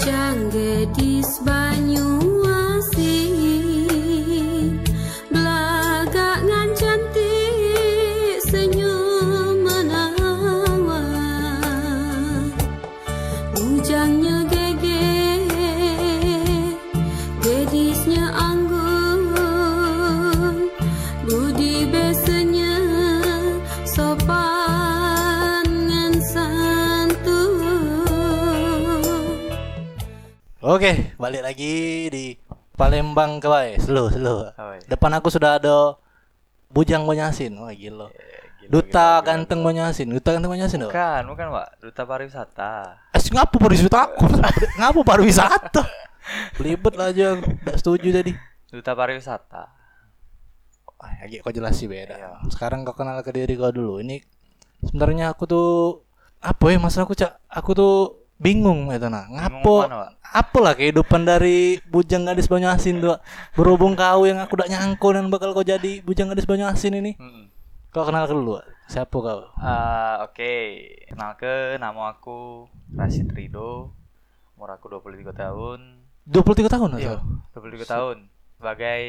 Bujang gedis Banyuasin Oke, balik lagi di Palembang kawai. Slow, slow. Oh, iya. Depan aku sudah ada Bujang Banyasin. Wah, gila. Duta ganteng Banyasin. Duta ganteng Banyasin dong. Bukan, bukan, Pak. Duta pariwisata. Eh, ngapa pariwisata aku? ngapa pariwisata? Belibet lah aja, enggak setuju tadi. Duta pariwisata. Wah, lagi kau jelasin beda. Iya. Sekarang kau kenal ke diri kau dulu. Ini sebenarnya aku tuh apa ya masalah aku cak aku tuh bingung itu nah ngapo apalah kehidupan dari bujang gadis Banyasin tuh berhubung kau yang aku udah nyangkul dan bakal kau jadi bujang gadis Banyasin ini Mm-mm. kau kenal ke dulu siapa kau Ah, Oke, kenalke nama aku Rashid Rido. Umur aku 23 tahun. 23 tahun Iya, atau 23 tahun. Sebagai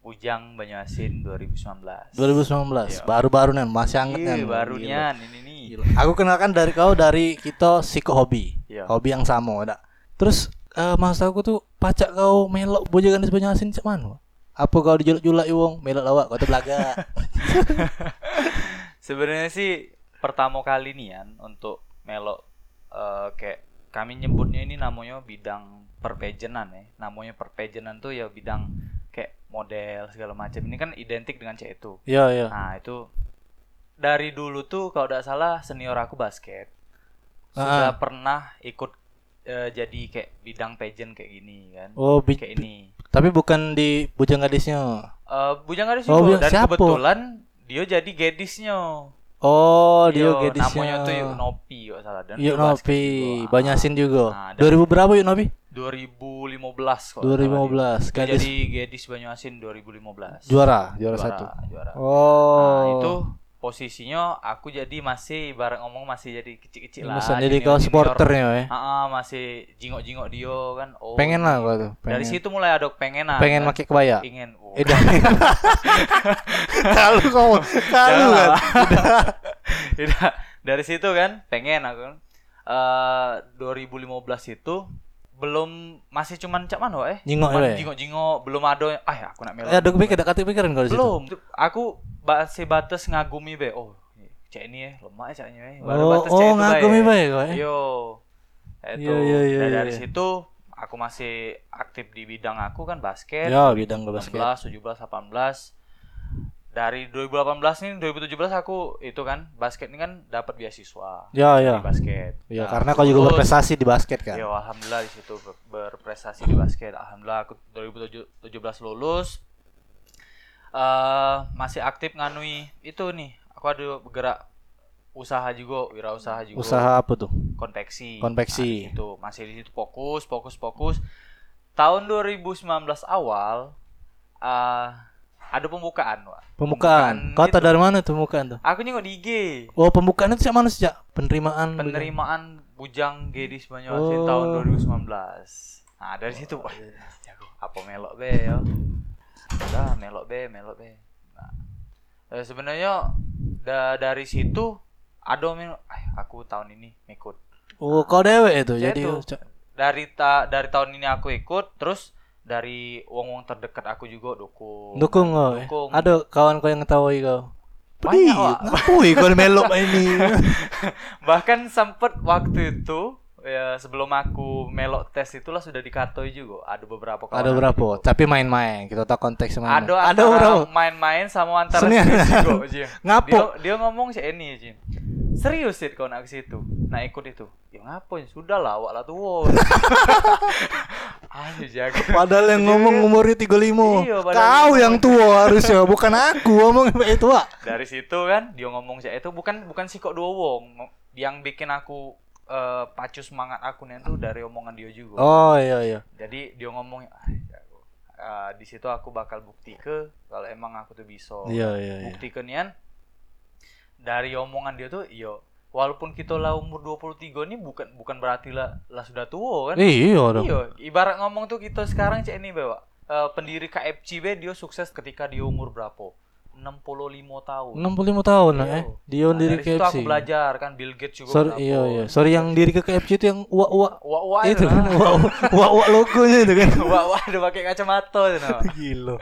Ujang Banyuasin 2019. 2019 Iya. baru-baru nih masih anget Iya, kan baru nian ini nih. Gila. Aku kenalkan dari kau dari kita psiko hobi. Iya. Hobi yang sama, ada. Terus eh maksud aku tuh pacak kau melok bojakan di Banyasin cak mana? Apa kau dijulak-julak wong melok lawak kau belaga. Sebenarnya sih pertama kali nian untuk melok eh, kayak kami nyebutnya ini namanya bidang perpejenan ya. Namanya perpejenan tuh ya bidang kayak model segala macam. Ini kan identik dengan cek itu. Iya, iya. Nah itu dari dulu tuh kalau tidak salah senior aku basket Ah. sudah pernah ikut eh, jadi kayak bidang pageant kayak gini kan. Oh, bi- kayak ini. tapi bukan di bujang gadisnya. Eh Bujang Gadis Oh, juga dan siapa? kebetulan dia jadi gadisnya. Oh, dia Iya, gadisnya. namanya tuh Yuk Nopi kalau salah dan Yuk dia basket Nopi, juga. Banyasin juga. Nah, dan- 2000 berapa Yuk Nopi? 2015 kok. 2015. Dia Gadis jadi Gadis Banyuasin 2015. juara, juara satu. Juara. Oh. Nah, itu posisinya aku jadi masih ibarat ngomong masih jadi kecil-kecil lah. Bisa jadi kau supporternya ya. Ah, masih jingok-jingok dia kan. Oh. Pengen lah gua tuh. Pengen. Dari situ mulai ada pengenan. pengen kan. pakai kebaya. Ingin. Oh. Eh. Kalau kamu, kalau kan. Udah, dari situ kan pengen aku kan. Eh 2015 itu belum masih cuman cak mana eh Jingok Cuman ya, ya? jingok-jingok belum ada ah ya aku nak melok Eh, ada pikir, ada kata pikiran kalau situ. belum aku masih batas ngagumi be oh cek ini ya lemah ya caknya eh Oh, oh, ngagumi be, kok, eh? yo itu Iya, iya, iya, Dan iya, dari iya. situ aku masih aktif di bidang aku kan basket Ya, bidang ke basket. 16, 17, 18 dari 2018 ini 2017 aku itu kan basket ini kan dapat beasiswa Ya, ya. di basket. Ya, Nah, karena kau juga berprestasi di basket kan. Yo, alhamdulillah di situ ber- berprestasi di basket. Alhamdulillah aku 2017 lulus. Eh masih aktif nganui itu nih. Aku ada bergerak usaha juga, wirausaha juga. Usaha apa tuh? konveksi. Konveksi. Nah, itu masih di situ fokus, fokus, fokus. Tahun 2019 awal eh ada pembukaan, Wak. Pembukaan. Itu. tahu dari mana tuh pembukaan tuh? Aku nyengok di IG. Oh, pembukaan itu siapa mana sejak penerimaan? Penerimaan Bujang Gedis Banyuasin Oh. tahun 2019. Nah, dari situ, wah, jago. Apa melok be? Udah, melok be, melok be. Nah, eh, sebenarnya da- dari situ ada mel "Ay, aku tahun ini ikut. Oh, kau dewe itu. Jadi itu. Dari ta dari tahun ini aku ikut, terus dari wong-wong terdekat aku juga dukung. dukung kau. eh? Dukung. Ada kawan kau yang ngetahui kau. Banyak, Pedih, ngapui kau melok ini. Bahkan sempet waktu itu ya sebelum aku melok tes itulah sudah dikatoi juga ada beberapa kawan ada aku berapa? juga. Tapi main-main. Kita tahu konteks main. ada ada main-main sama antara juga Ji. Ngapo? dia, dia ngomong sih ini Ji. serius sih kau nak ke situ nah ikut itu ya ngapain sudah lah awak lah tuh ayo jaga Padahal yang ngomong umurnya 35 Iya, padahal Kau yang tua harusnya Bukan aku ngomong tua dari situ kan dia ngomong sih itu bukan bukan si kok dua wong yang bikin aku eh, pacu semangat aku nih tuh dari omongan dia juga. Oh iya iya. Jadi dia ngomong. Eh, di situ aku bakal bukti ke kalau emang aku tuh bisa Iya iya iya. bukti nian. Dari omongan dia tuh iyo walaupun kita lah umur 23 ini bukan bukan berarti lah, lah sudah tua kan? Iya dong. iya. Ibarat ngomong tuh kita sekarang cek ini bawa pendiri KFC be dia sukses ketika dia umur berapa 65 tahun 65 tahun lah Iya. eh. Dia Nah, diri dari situ KFC. aku belajar kan Bill Gates juga Sorry, iya iya. Sorry yang diri ke KFC itu yang uak-uak wah itu kan uak uak logonya itu kan. wah udah pakai kacamata itu no. Gila.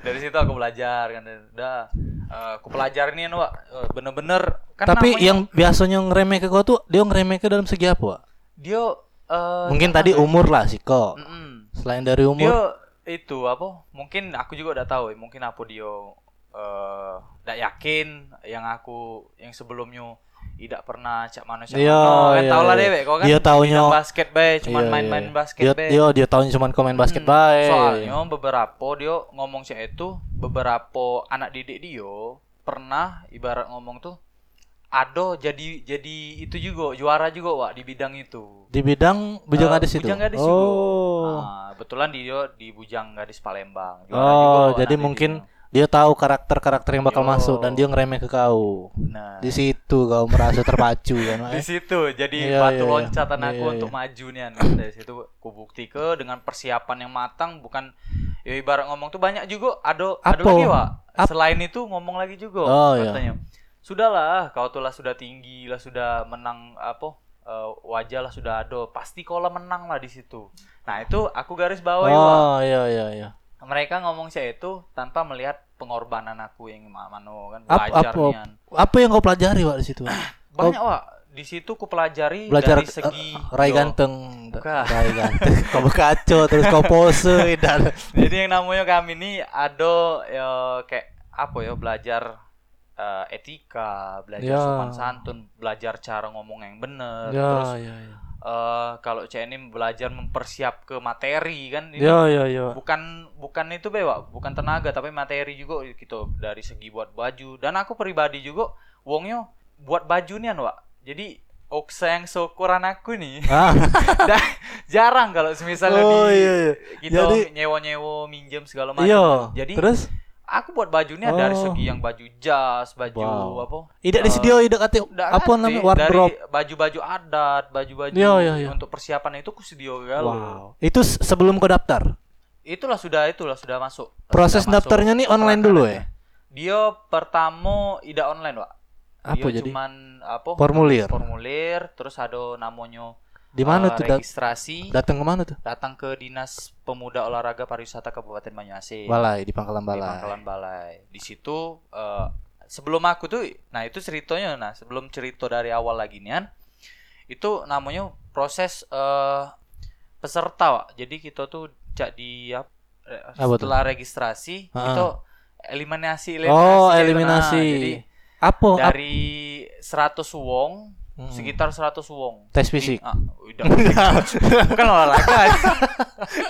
dari situ aku belajar kan udah eh, aku pelajarin ini Wak. Eh, bener-bener kan Tapi namanya- yang biasanya ngeremeh ke kau tuh dia ngeremeh ke dalam segi apa? Wak? dia eh, Mungkin tadi umur lah sih kok. mm-mm. Selain dari umur. dia itu apa mungkin aku juga udah tahu ya, mungkin apa dia eh tidak yakin yang aku yang sebelumnya tidak pernah cak cak Iya, mana kan iya, tau lah iya. dewek kau kan Dia taunya- basket bae cuman Iya, main-main iya. basket bae Dia dia tahunya cuma komen basket Hmm, bae. Soalnya beberapa dia ngomong cek itu beberapa anak didik dia pernah ibarat ngomong tuh Ado jadi jadi itu juga juara juga Wak di bidang itu. di bidang bujang Eh, gadis itu. Bujang Gadis oh. juga. Nah, kebetulan dia di Bujang Gadis Palembang. Juara Oh, juga jadi mungkin didiknya. Dia tahu karakter-karakter yang bakal Yo. masuk dan dia ngeremeh ke kau. Nah, Di situ kau merasa terpacu kan. di situ jadi Iya, batu iya, iya. loncatan Iya, aku iya, untuk iya. maju nih An. dari situ ku bukti ke dengan persiapan yang matang bukan ya ibarat ngomong tuh banyak juga ada ada lagi Wak Ap- selain itu ngomong lagi juga Oh, iya. katanya sudahlah kau tuh lah sudah tinggi lah sudah menang apa eh, wajah lah sudah ada pasti kau lah menang lah di situ nah itu aku garis bawahi Oh, iya iya iya. Mereka ngomong saya itu tanpa melihat pengorbanan aku yang ma- mano kan Ap- belajar apa nian. apa yang kau pelajari Wak di situ? banyak Wak di situ ku pelajari Belajar dari segi eh, Rai yo, ganteng. Bukan. Rai ganteng. kau berkaco terus kau pose dan Jadi yang namanya kami ini ada ya, kayak apa ya belajar eh, etika, belajar Ya. sopan santun, belajar cara ngomong yang benar. ya Terus ya ya. Eh, kalau cek ini belajar mempersiap ke materi kan ini Ya ya ya. bukan bukan itu bewa, bukan tenaga tapi materi juga gitu dari segi buat baju. Dan aku pribadi juga wongnya buat baju nih Wak. Jadi oksa yang seukuran aku nih Ah. jarang kalau misalnya Oh, di iya, iya. kita Jadi- nyewa-nyewa minjem segala macam. Iya. Jadi terus aku buat bajunya dari Oh. segi yang baju jas, baju Wow. apa? tidak eh, disedia tidak kata nggak apa ngerti. namanya dari wardrobe. baju-baju adat, baju-baju Iya, iya, iya. untuk persiapan itu aku sedia galau. Wow. Itu sebelum kau daftar. Itulah sudah itulah sudah masuk. Proses Sudah masuk daftarnya nih online dulu ya? Dia pertama tidak online, Pak. Apa Dia jadi? cuman apa? Formulir. Formulir, terus ada namanya Di mana eh, tuh registrasi. datang ke mana tuh? datang ke Dinas Pemuda Olahraga Pariwisata Kabupaten Banyuasin. Balai di Pangkalan Di Balai. Pangkalan Balai. Di situ eh, sebelum aku tuh nah itu ceritanya nah sebelum cerita dari awal lagi nian itu namanya proses eh peserta Wak. Jadi kita tuh cak di eh, Apa tuh? setelah registrasi Ah. itu eliminasi eliminasi Oh, gitu. Nah, eliminasi. jadi Apa? Ap- dari 100 wong Hmm. sekitar 100 wong. tes fisik. Ah, udah. bukan olahraga.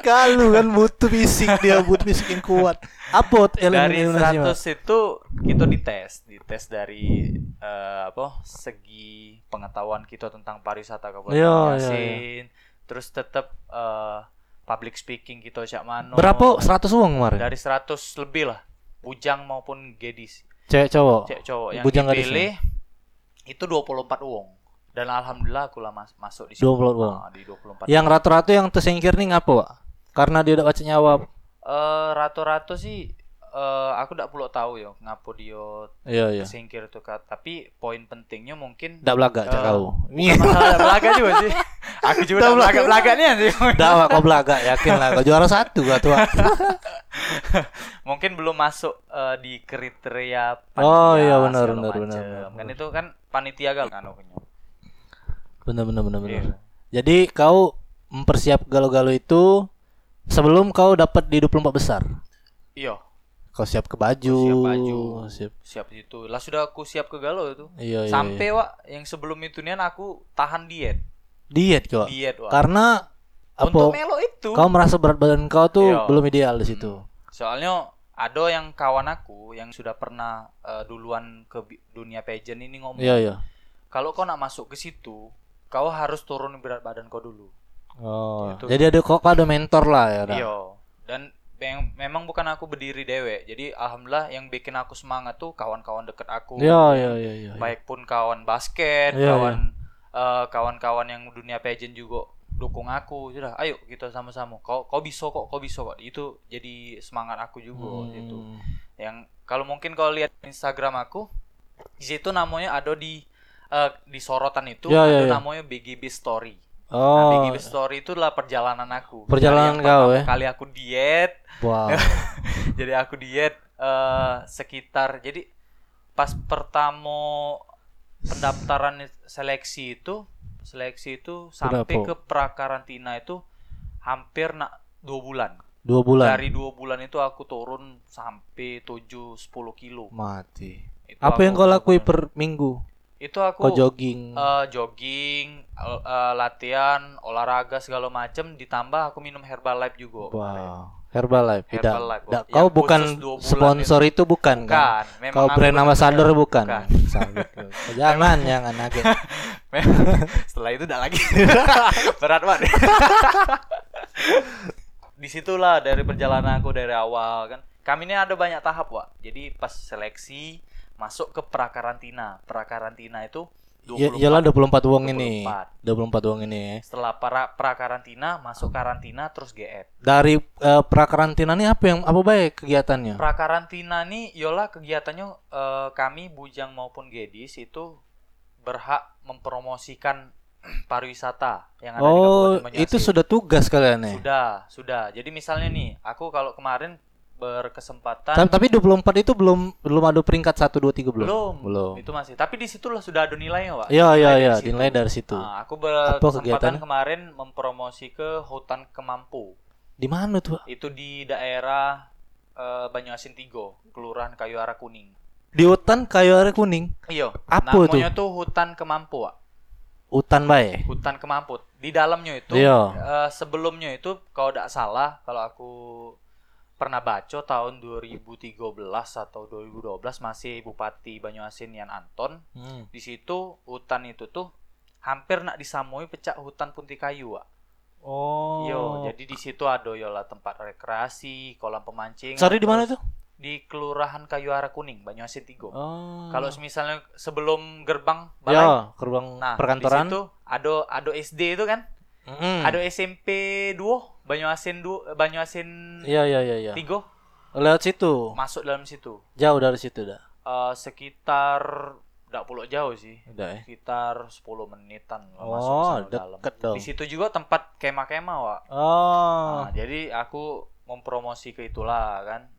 Kalau kan butuh fisik dia butuh fisik yang kuat. Apa dari eliminasi, Mas? 100 itu kita dites dites dari eh, apa segi pengetahuan kita tentang pariwisata Kabupaten Iya, Banjarmasin terus tetap eh, public speaking kita cak mano Berapa? 100 uang kemarin. dari 100 lebih lah bujang maupun gedis Cewek cowok. cek cowok yang Bujang gadis dipilih itu 24 uang dan alhamdulillah aku lah mas- masuk di situ 24 uang. Ah, di 24 Yang rata-rata yang tersingkir nih ngapa, Pak? Karena dia udah baca nyawa. Eh, rata-rata sih eh, aku tidak perlu tahu ya ngapa dia Iya, iya. tersingkir tuh Kak. tapi poin pentingnya mungkin Ndak belaga cak Eh, kau. masalah belaga juga sih aku juga udah belaga belaga nih sih Ndak, Pak, kau belaga yakin lah. Kau juara satu kau tuh. Pak. mungkin belum masuk eh, di kriteria Oh, iya, benar, benar, benar, benar. kan itu kan panitia gal kan. Benar benar benar benar. Iya. Jadi kau mempersiap galau-galau itu sebelum kau dapat di 24 besar. iya Kau siap ke baju. siap baju Siap. siap itu lah sudah aku siap ke galau itu Iya, iya, sampai wak yang sebelum itu nih aku tahan diet Diet kau. diet wak Karena untuk apa? melo itu Kau merasa berat badan kau tuh Iya. belum ideal di situ. Soalnya ada yang kawan aku yang sudah pernah eh, duluan ke dunia pageant ini ngomong, Iya iya. kalau kau nak masuk ke situ, kau harus turun berat badan kau dulu. Oh. Gitu. Jadi ada kok kau ada mentor lah ya. Iya. Dan Mem- memang bukan aku berdiri dewe. Jadi alhamdulillah yang bikin aku semangat tuh kawan-kawan deket aku. Ya ya ya ya. Baik pun kawan basket, Iya, kawan eh, kawan-kawan yang dunia pageant juga dukung aku. Sudah, ayo kita sama-sama. Kau kau bisa kok, kau bisa kok. Itu jadi semangat aku juga waktu itu. Hmm. Yang kalau mungkin kau lihat Instagram aku, di situ namanya ada di eh, di sorotan itu Ya, ada ya, ya. namanya BGB Story. Nah, Oh, BGB Story itu adalah perjalanan aku. Perjalanan kau, ya? Kali aku diet, wow. jadi aku diet eh, sekitar jadi pas pertama pendaftaran seleksi itu seleksi itu sampai Berapa? ke prakarantina itu hampir nak dua bulan. Dua bulan. Dari dua bulan itu aku turun sampai 7 10 kilo. Mati. Itu Apa yang kau lakui bener-bener- per minggu? Itu aku Kau jogging. eh, jogging, eh, latihan, olahraga segala macem ditambah aku minum Herbalife juga. kemarin. wow. Herbalife. Tidak. Herbalife, tidak. yang Kau khusus bukan sponsor itu bukan, kan? Bukan, memang Kau brand benar-benar- ambassador bukan? Bukan. Jangan, jangan agen. Setelah itu udah lagi berat banget. Di situlah dari perjalanan aku dari awal kan. Kami ini ada banyak tahap, Wak. Jadi pas seleksi masuk ke prakarantina. Prakarantina itu Ya, 24. iyalah 24 uang ini. 24. 24 uang ini ya. Setelah para prakarantina masuk karantina terus GF. Dari eh, prakarantina ini apa yang apa baik kegiatannya? Prakarantina nih yola kegiatannya eh, kami bujang maupun gedis itu berhak mempromosikan pariwisata yang ada di Oh, Kabupaten Banyuasin. itu sudah tugas kalian ya? Sudah, sudah. Jadi misalnya nih, aku kalau kemarin berkesempatan Ta- Tapi 24 itu belum belum ada peringkat 1 2 3 belum. belum, Belum. Itu masih. Tapi di situlah sudah ada nilainya, Pak. Iya iya iya, situ. dinilai dari situ. Nah, aku berkesempatan kemarin mempromosi ke hutan Kemampu. Di mana tuh? Pak? Itu di daerah eh, Banyuasin Tigo, Kelurahan Kayu Arah Kuning. Di hutan kayu area kuning, Iya. Apa namanya tuh hutan Kemampu, Pak. hutan bae. Hutan Kemampu. Di dalamnya itu Iya. eh, sebelumnya itu kalau tidak salah kalau aku pernah baca tahun 2013 atau 2012 masih Bupati Banyuasin Yan Anton Hmm. di situ hutan itu tuh hampir nak disamui pecah hutan punti kayu Wak. Oh. Yo, jadi di situ ada yola tempat rekreasi, kolam pemancing. Sorry di mana tuh? Di Kelurahan Kayu Arah Kuning, Banyuasin Tigo. Oh. Kalau misalnya sebelum gerbang balai, ya, gerbang nah perkantoran. di situ ada ada SD itu kan, Mm-mm. ada SMP 2, Banyuasin 2, Banyuasin Iya iya iya iya. Tigo Lewat situ. masuk dalam situ. Jauh dari situ dah. Eh, sekitar tidak pulau jauh sih. Udah ya. Sekitar 10 menitan lah masuk Oh, sana dalam. dong. Di situ juga tempat kemah-kemah, Wak. Oh. Nah, jadi aku mempromosi ke itulah kan.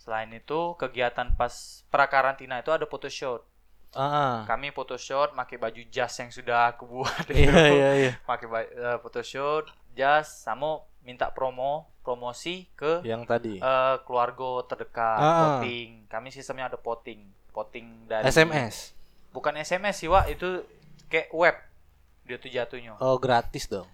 Selain itu, kegiatan pas prakarantina itu ada photoshoot. Ah. Kami photoshoot pakai baju jas yang sudah aku buat. Iya iya iya. Pakai ba- eh, photoshoot, jas, sama minta promo, promosi ke Yang tadi. eh, keluarga terdekat, Ah. voting. Kami sistemnya ada voting, voting dari SMS. Bukan SMS sih, Wak, itu kayak web. Dia tuh jatuhnya. Oh, gratis dong.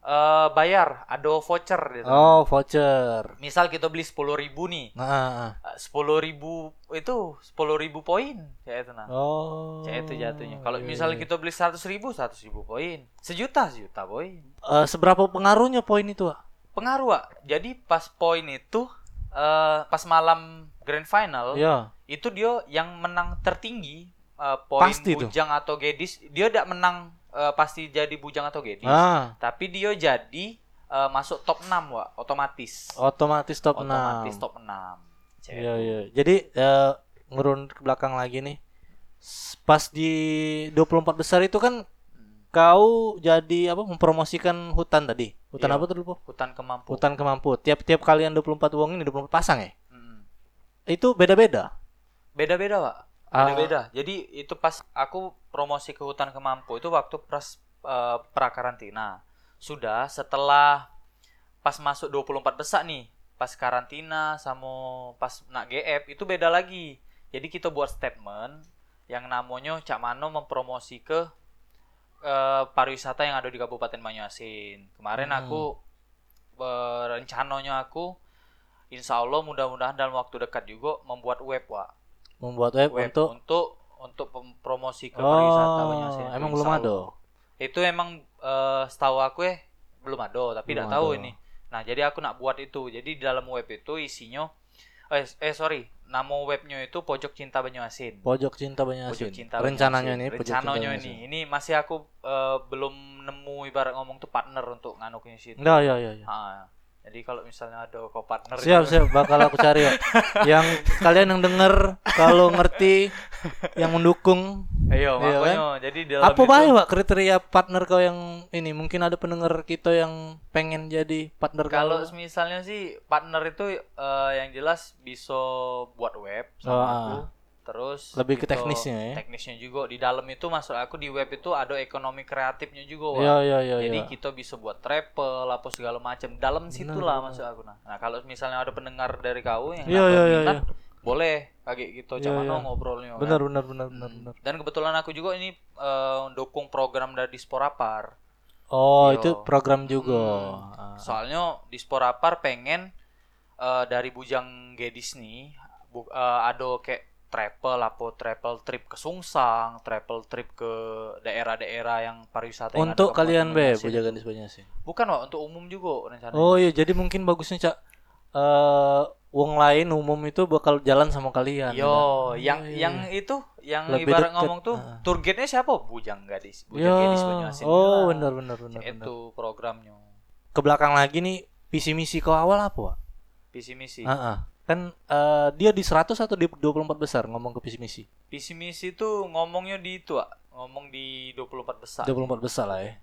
Eh, bayar, ada voucher gitu. Oh, voucher. Misal kita beli 10.000 ribu nih, Nah, ah, ah. sepuluh ribu itu sepuluh ribu poin ya itu nah Oh. Kayak itu jatuhnya kalau iya, misalnya iya. kita beli seratus ribu seratus ribu poin sejuta sejuta poin Eh, seberapa pengaruhnya poin itu, Wak? pengaruh Wak. jadi pas poin itu eh pas malam grand final Iya. itu dia yang menang tertinggi eh, poin Pasti tuh. bujang atau gedis dia tidak menang eh, pasti jadi bujang atau gedis Ah, tapi dia jadi eh, masuk top 6 Wak. otomatis otomatis top 6. otomatis top 6 Iya, iya. Jadi eh, ngurun ke belakang lagi nih. Pas di 24 besar itu kan kau jadi apa mempromosikan hutan tadi. Hutan Iya. apa tuh lupa? hutan kemampu Hutan kemampu. Tiap-tiap kalian 24 uang ini 24 pasang ya? Mm. Itu beda-beda. beda-beda pak Ah. beda-beda. Jadi itu pas aku promosi ke hutan kemampu itu waktu pras eh, prakarantina sudah setelah pas masuk 24 besar nih pas karantina sama pas nak GF itu beda lagi. Jadi kita buat statement yang namanya Cak Mano mempromosi ke eh, pariwisata yang ada di Kabupaten Banyuasin. Kemarin Hmm. aku berencananya aku Insya Allah mudah-mudahan dalam waktu dekat juga membuat web Wak Membuat web, web untuk untuk untuk promosi ke pariwisata Oh, Banyuasin. emang Insya belum ada. Itu emang eh, setahu aku ya belum ada, tapi tidak tahu ini Nah, jadi aku nak buat itu. Jadi di dalam web itu isinya eh, eh sorry, nama webnya itu Pojok Cinta Banyuasin. Pojok cinta banyak Pojok Cinta Rencananya Banyuasin. ini pojok cinta rencananya Banyuasin. ini. Ini masih aku eh, belum nemu ibarat ngomong tuh partner untuk nganukin situ. Nah, ya ya ya. Ah, jadi kalau misalnya ada kau partner Siap, itu- siap, bakal aku cari ya. yang kalian yang denger kalau ngerti yang mendukung Iya, Iya makanya. Jadi dalam apa itu- Pak kriteria partner kau yang ini mungkin ada pendengar kita yang pengen jadi partner Kalau misalnya sih partner itu eh, yang jelas bisa buat web sama Oh, aku. ah. Terus Lebih ke kita- teknisnya ya? Teknisnya juga di dalam itu masuk aku di web itu ada ekonomi kreatifnya juga. Wak. Iya iya iya. Jadi iya. kita bisa buat travel apa segala macam. Dalam situlah masuk aku nah. Nah, kalau misalnya ada pendengar dari kau yang Iya, iya, iya, minat, iya. boleh kayak gitu Iya, cuman iya. ngobrolnya. kan. Benar benar benar benar benar. Dan kebetulan aku juga ini eh, dukung program dari Disporapar. Oh, Yo. itu program juga. Hmm. Ah. Soalnya di Sporapar pengen eh, dari Bujang Gedis nih bu- eh, ada kayak travel apa travel trip ke Sungsang, travel trip ke daerah-daerah yang pariwisata yang Untuk kalian be, bujagan di sebanyak sih. Bukan, Wak, untuk umum juga rencananya. Oh iya, jadi mungkin bagusnya cak eh wong lain umum itu bakal jalan sama kalian. Yo, ya. yang Iya, iya, yang iya. itu yang Lebih ibarat deket, ngomong tuh ah. tour guide-nya siapa? Bujang Gadis, Bujang Ya, Gadis Banyuasin. oh benar benar benar. Itu programnya. Ke belakang lagi nih, visi misi kau awal apa? Wak? Visi misi. Ah, ah. Kan eh, dia di 100 atau di 24 besar ngomong ke visi misi? Visi misi tuh ngomongnya di itu, Wak. ngomong di 24 besar. 24 besar lah ya.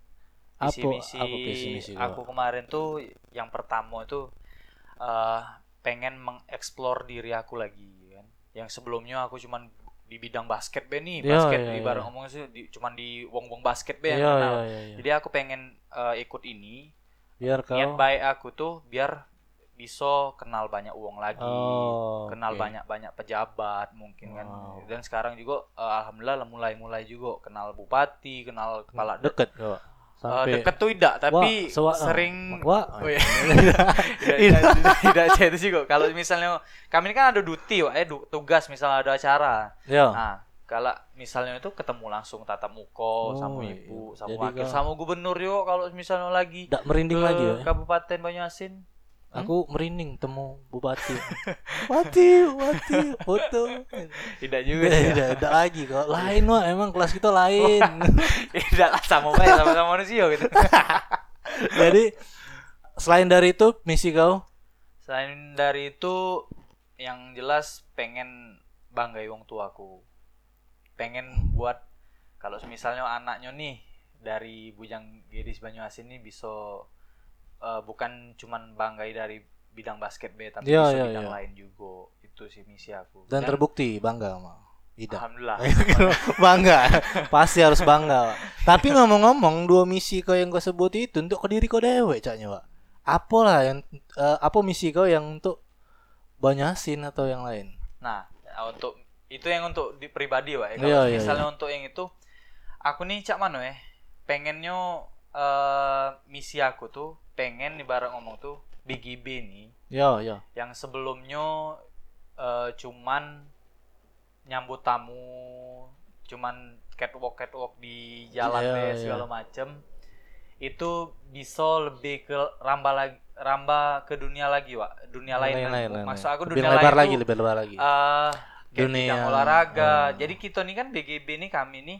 Visi misi apa visi misi aku kemarin tuh yang pertama itu eh pengen mengeksplor diri aku lagi kan yang sebelumnya aku cuman di bidang basket be nih basket iya, ibarat iya. ngomongnya sih di, cuman di wong-wong basket be yang kenal iya iya. iya. jadi aku pengen eh, ikut ini Biar kau niat baik aku tuh biar bisa kenal banyak uang lagi Oh, kenal oke. banyak banyak pejabat mungkin kan Wow. dan sekarang juga eh, alhamdulillah mulai mulai juga kenal bupati kenal kepala deket. Eh, Sampai deket tuh tidak, tapi Wah, sewa- sering Wah. Oh, iya. tidak, tidak, tidak, tidak, itu sih kok. Kalau misalnya kami ini kan ada duty, Wak, eh tugas misalnya ada acara. Ya. Nah, kalau misalnya itu ketemu langsung tatap muka sama Oh, ibu, iya. sama wakil, sama gubernur yuk kalau misalnya lagi Nggak merinding ke lagi ya. Kabupaten Banyuasin. Aku merinding temu bupati. bupati, bupati, foto. Tidak juga Tidak, sih. tidak, tidak lagi kok. Lain wah, emang kelas kita lain. Tidak lah sama baik sama-sama manusia gitu. Jadi selain dari itu misi kau Selain dari itu yang jelas pengen banggai wong tuaku. Pengen buat kalau misalnya anaknya nih dari Bujang Gedis Banyuasin ini bisa eh, bukan cuman banggai dari bidang basket B tapi bisa iya, bidang iya. lain juga. Itu sih misi aku. dan terbukti bangga sama Ida. Alhamdulillah. bangga, pasti harus bangga. Tapi ngomong-ngomong dua misi kau yang kau sebut itu untuk ke diri kau dewe caknya, Pak. Apa lah yang eh, apa misi kau yang untuk banyasin atau yang lain? Nah, untuk itu yang untuk di pribadi, Pak. Ya, Iya, Kalau iya, misalnya untuk yang itu aku nih cak mana ya? Pengennya eh misi aku tuh pengen ibarat ngomong tuh BGB nih Ya, ya. yang sebelumnya eh, cuman nyambut tamu cuman catwalk catwalk di jalan Iya, deh, iya. segala macem itu bisa lebih ke ramba lagi ramba ke dunia lagi Wak dunia lain, lain, lain, maksud lain. aku lebih dunia lebar lain lagi, lebih lebar lagi. kayak Dunia- olahraga. oh. Jadi kita nih kan BGB nih kami nih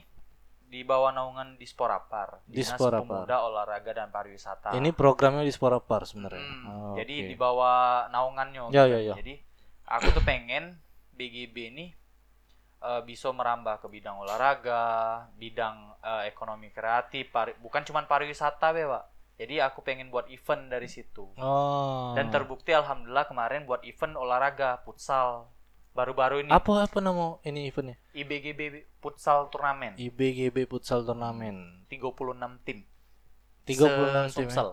di bawah naungan Disporapar, Dinas Disporapar. Pemuda Olahraga dan Pariwisata. Ini programnya di Sporapar sebenarnya. Hmm, Oh, jadi oke. di bawah naungannya. Ya, gitu. ya, ya. Jadi aku tuh pengen BGB ini eh, bisa merambah ke bidang olahraga, bidang eh, ekonomi kreatif, pari- bukan cuman pariwisata be, Pak. Jadi aku pengen buat event dari situ. Oh. Dan terbukti alhamdulillah kemarin buat event olahraga futsal baru-baru ini apa apa nama ini eventnya? IBGB futsal turnamen IBGB Futsal Turnamen. 36 tim 36 tim. ya?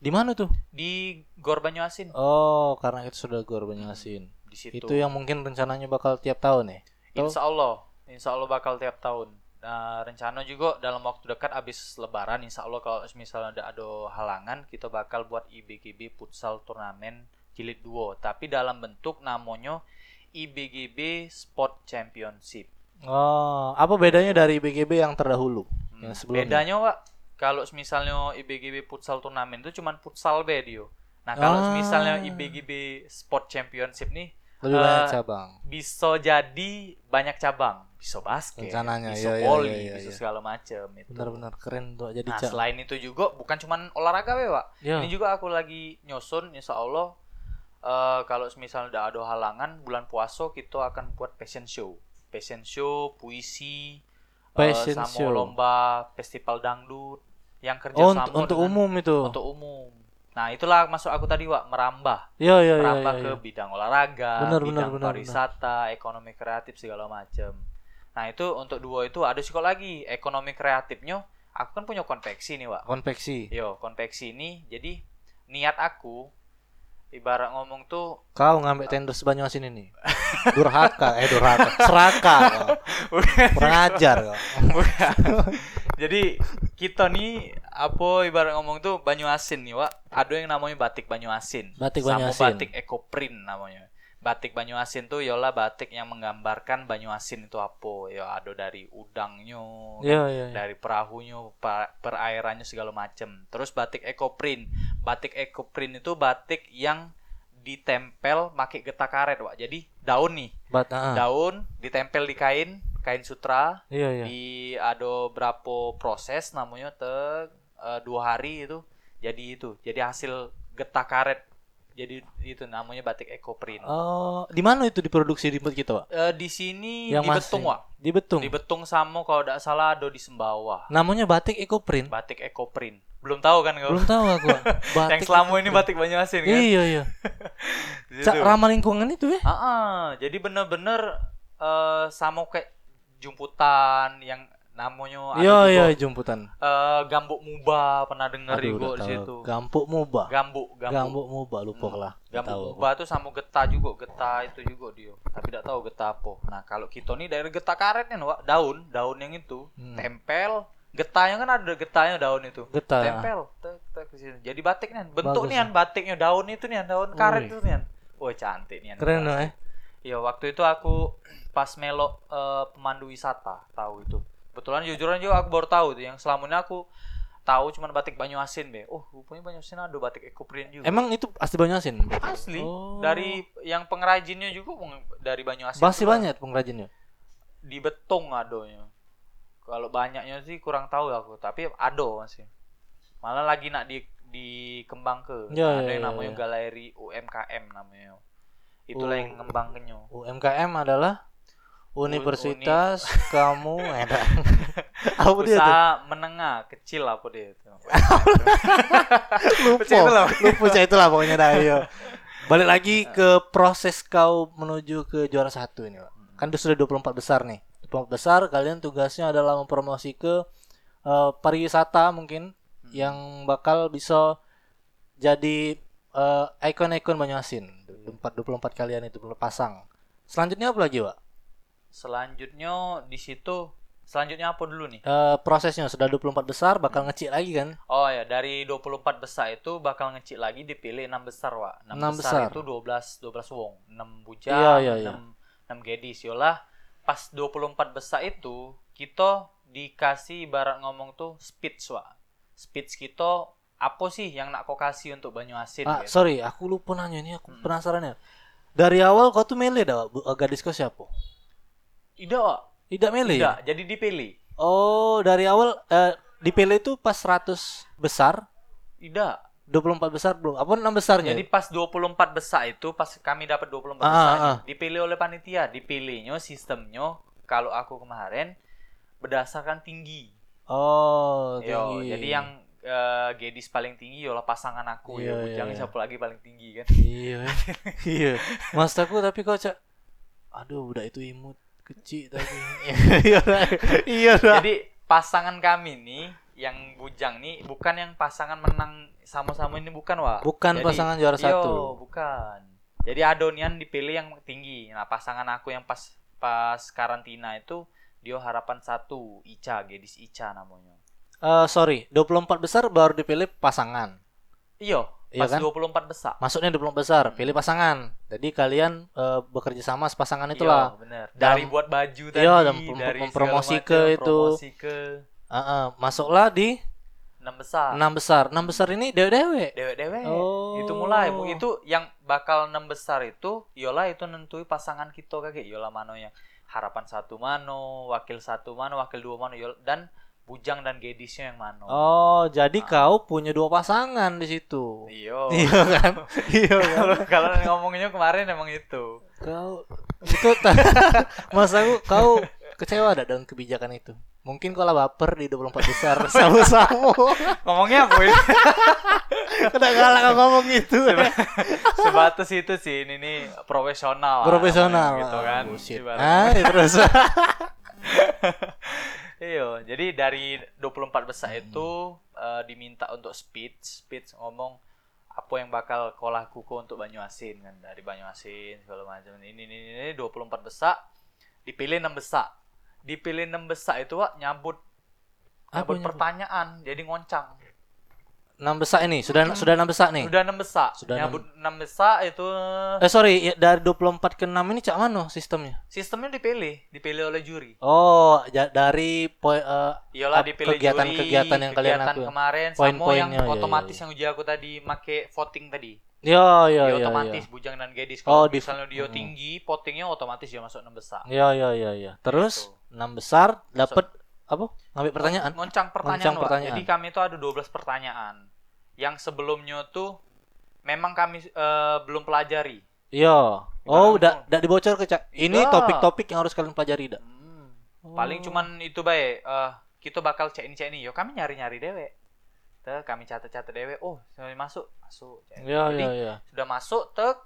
Di mana tuh? di Gor Banyuasin Oh, karena itu sudah Gor Banyasin. di situ Itu yang mungkin rencananya bakal tiap tahun ya? Atau- Insya Allah Insya Allah bakal tiap tahun nah, rencana juga dalam waktu dekat abis lebaran Insya Allah kalau misalnya ada, ada halangan kita bakal buat IBGB futsal turnamen jilid 2 tapi dalam bentuk namanya IBGB Sport Championship Oh, apa bedanya dari IBGB yang terdahulu? Hmm, Yang sebelumnya? bedanya Pak kalau misalnya IBGB futsal turnamen itu cuman futsal be dia Nah, kalau Ah. misalnya IBGB Sport Championship nih Lebih Eh, banyak cabang. bisa jadi banyak cabang, bisa basket, Rencananya, bisa iya, iya, volley, iya, iya, bisa iya. segala macam itu. Benar-benar keren tuh jadi Nah, Cak. selain itu juga bukan cuman olahraga we, Pak. Ya. Ini juga aku lagi nyusun insya Eh, kalau misalnya udah ada halangan bulan puasa kita akan buat fashion show. Fashion show, puisi, eh, Fashion sama show. lomba festival dangdut yang kerja Oh, sama untuk, dengan- umum itu. untuk umum. Nah, itulah maksud aku tadi, Wak, merambah. Iya, iya, merambah iya, ke iya. bidang olahraga, Benar, benar, bidang benar, pariwisata, ekonomi kreatif segala macam. Nah, itu untuk dua itu ada kok lagi ekonomi kreatifnya. Aku kan punya konveksi nih, Wak. Konveksi. Yo, konveksi ini jadi niat aku ibarat ngomong tuh Kau ngambil tender Banyuasin ini. Durhaka, eh durhaka. Seraka. Kurang ajar. Bukan. Jadi kita nih apa ibarat ngomong tuh Banyu Asin nih, Wak. Ada yang namanya batik Banyu Asin. Batik Sama Banyu Asin. batik ekoprint namanya. Batik Banyu Asin tuh yola batik yang menggambarkan Banyu Asin itu apa. Ya ada dari udangnya, Iya, iya, iya. dari perahunya, perairannya segala macem. Terus batik ekoprint. Batik ekoprint itu batik yang ditempel pakai getah karet, Wak. Jadi daun nih, Bat, ah. daun ditempel di kain, kain sutra, Iya, iya. di ada berapa proses namanya te eh, dua hari itu jadi itu jadi hasil getah karet jadi itu namanya batik ekoprint Oh, di mana itu diproduksi di kita, Pak? Eh, di sini Yang di Betung masih- Wak Di Betung. di Betung sama kalau tidak salah ada di Sembawah Namanya batik ekoprint. batik ekoprint belum tahu kan kau Belum tahu aku. Pak. Batik yang selama ini batik Banyuasin kan Iya, iya. Cak ramah lingkungan itu ya? Ah, ah. jadi bener-bener eh, sama kayak jumputan yang namanya Iya, iya, jumputan. eh, gambuk muba pernah denger Aduh, di situ Gampuk muba. gambuk gambuk Gambuk muba lupa Hmm. lah. gambuk Tahu muba tuh sama getah juga getah itu juga dia tapi tidak tahu getah apa nah kalau kita nih dari getah karetnya Wak, daun daun yang itu Hmm. tempel getahnya kan ada getahnya daun itu Getah. tempel tek, tek ke sini. jadi batik nih bentuk Bagus, nih batiknya daun itu nih daun karet itu nih wah cantik nih Keren loh, eh. Iya waktu itu aku pas melok eh, pemandu wisata tahu itu. Kebetulan jujuran juga aku baru tahu tuh yang selama ini aku tahu cuman batik Banyu Asin be. Oh rupanya Banyu Asin ada batik ekoprint juga. Emang itu asli Banyuasin? asli Oh. dari yang pengrajinnya juga dari Banyu Asin. Masih banyak pengrajinnya. Di Betung adanya. Kalau banyaknya sih kurang tahu aku, tapi ada masih. Malah lagi nak di dikembang ke. Ya, ada ya, yang ya, namanya ya. galeri UMKM namanya. Itulah Oh. yang ngembangnya. UMKM adalah Universitas Kamu Edan. Apa dia usaha menengah kecil apa dia itu Lupa. Percaya itu lah. Lupa pokoknya dah. Iya. Balik lagi ke proses kau menuju ke juara satu ini, Pak. Kan itu sudah 24 besar nih. 24 besar kalian tugasnya adalah mempromosi ke eh, pariwisata mungkin yang bakal bisa jadi eh, ikon-ikon Banyuasin. 24 24 kalian itu pasang. Selanjutnya apa lagi, Pak? Selanjutnya di situ selanjutnya apa dulu nih Eh, prosesnya sudah 24 besar bakal ngecik lagi kan? oh ya dari 24 besar itu bakal ngecil lagi dipilih 6 besar wa 6, Enam besar, besar. itu 12 12 wong 6 bujang Iya, iya, iya. 6, 6 gadis yolah pas 24 besar itu kita dikasih ibarat ngomong tuh speech wa speech kita apa sih yang nak kau kasih untuk Banyu Asin Ah, gitu. sorry, aku lupa nanya ini, aku penasaran ya. Dari awal kau tuh mele dah, eh, gadis kau siapa? Tidak Wak. Tidak mele. tidak jadi dipilih Oh, dari awal eh, dipilih itu pas 100 besar, tidak 24 besar belum. Apa 6 besarnya? Jadi pas 24 besar itu pas kami dapat 24 Ah, besar ah, ah. dipilih oleh panitia, dipilihnya sistemnya kalau aku kemarin berdasarkan tinggi. oh, Yo, tinggi. jadi yang eh, gadis paling tinggi yolah pasangan aku ya, Iya, iya, bujang iya. siapa lagi paling tinggi kan. Iya. iya. Mas aku tapi kau cak Aduh, udah itu imut kecil tapi. Iya. dah. Iya dah. Jadi pasangan kami nih yang bujang nih bukan yang pasangan menang sama-sama ini bukan wah. Bukan Jadi- pasangan juara Yo, satu. bukan. Jadi Adonian dipilih yang tinggi. Nah, pasangan aku yang pas pas karantina itu dia harapan satu, Ica, Gedis Ica namanya. Eh, sorry, 24 besar baru dipilih pasangan. Iyo, Iya pas kan? 24 besar. Masuknya 24 besar, pilih pasangan. Jadi kalian eh, bekerja sama sepasangan itulah. Iya. Dalam- Dari buat baju tadi, Iya, dan mem- dari mempromosi ke itu. promosi ke Ah, ah. masuklah di enam besar Enam besar. Enam besar ini dewe-dewe. dewe-dewe Oh. itu mulai Bu. itu yang bakal enam besar itu yola itu nentui pasangan kita kakek yola mano yang harapan satu mano wakil satu mano wakil dua mano yola, dan bujang dan gedisnya yang mano Oh, jadi kau punya dua pasangan di situ. iyo Iya kan? Iya kan? kalau kalau ngomongnya kemarin emang itu Kau itu Mas aku kau kecewa ada dengan kebijakan itu. Mungkin kalau baper di 24 besar sama-sama. ngomongnya apa ini Udah galak kau ngomong gitu. sebatas itu sih ini nih profesional lah, Profesional. gitu kan Bullshit. Ibaratnya. Ah, terus. Iya, jadi dari 24 besar itu eh, diminta untuk speech, speech ngomong apa yang bakal kau lakukan untuk Banyuasin kan dari Banyuasin segala macam. Ini ini ini 24 besar dipilih 6 besar. Dipilih 6 besar itu Wak, nyambut Apa nyambut nyambut? pertanyaan, jadi ngoncang. 6 besar ini, sudah sudah 6 besar nih. Udah 6 besar. Sudah nyambut 6 besar itu Eh sorry, ya, dari 24 ke 6 ini cak mana sistemnya? sistemnya dipilih, dipilih oleh juri. Oh, ja- dari poi- eh, Iyalah dipilih kegiatan-kegiatan juri, yang kalian kegiatan lakukan. kemarin sama Poin-poinnya, yang iya, otomatis iya. yang uji aku tadi make voting tadi. ya ya ya. otomatis ya. bujang dan gadis Oh, kalau di- misalnya dia Mm. tinggi votingnya otomatis dia masuk enam besar Ya ya ya ya. Terus Gitu. 6 besar dapat apa? Ngambil pertanyaan. ngoncang pertanyaan, Ngoncang pertanyaan. jadi kami itu ada 12 pertanyaan yang sebelumnya tuh memang kami eh, belum pelajari Iya. Oh, udah udah dibocor ke Cak. Ini Iya. topik-topik yang harus kalian pelajari dah. Hmm. paling cuman itu baik eh, kita bakal cek ini cek ini yo kami nyari nyari dewe Tuh, kami catat catat dewe oh sudah masuk masuk Cek. Iya Jadi, iya iya. sudah masuk tek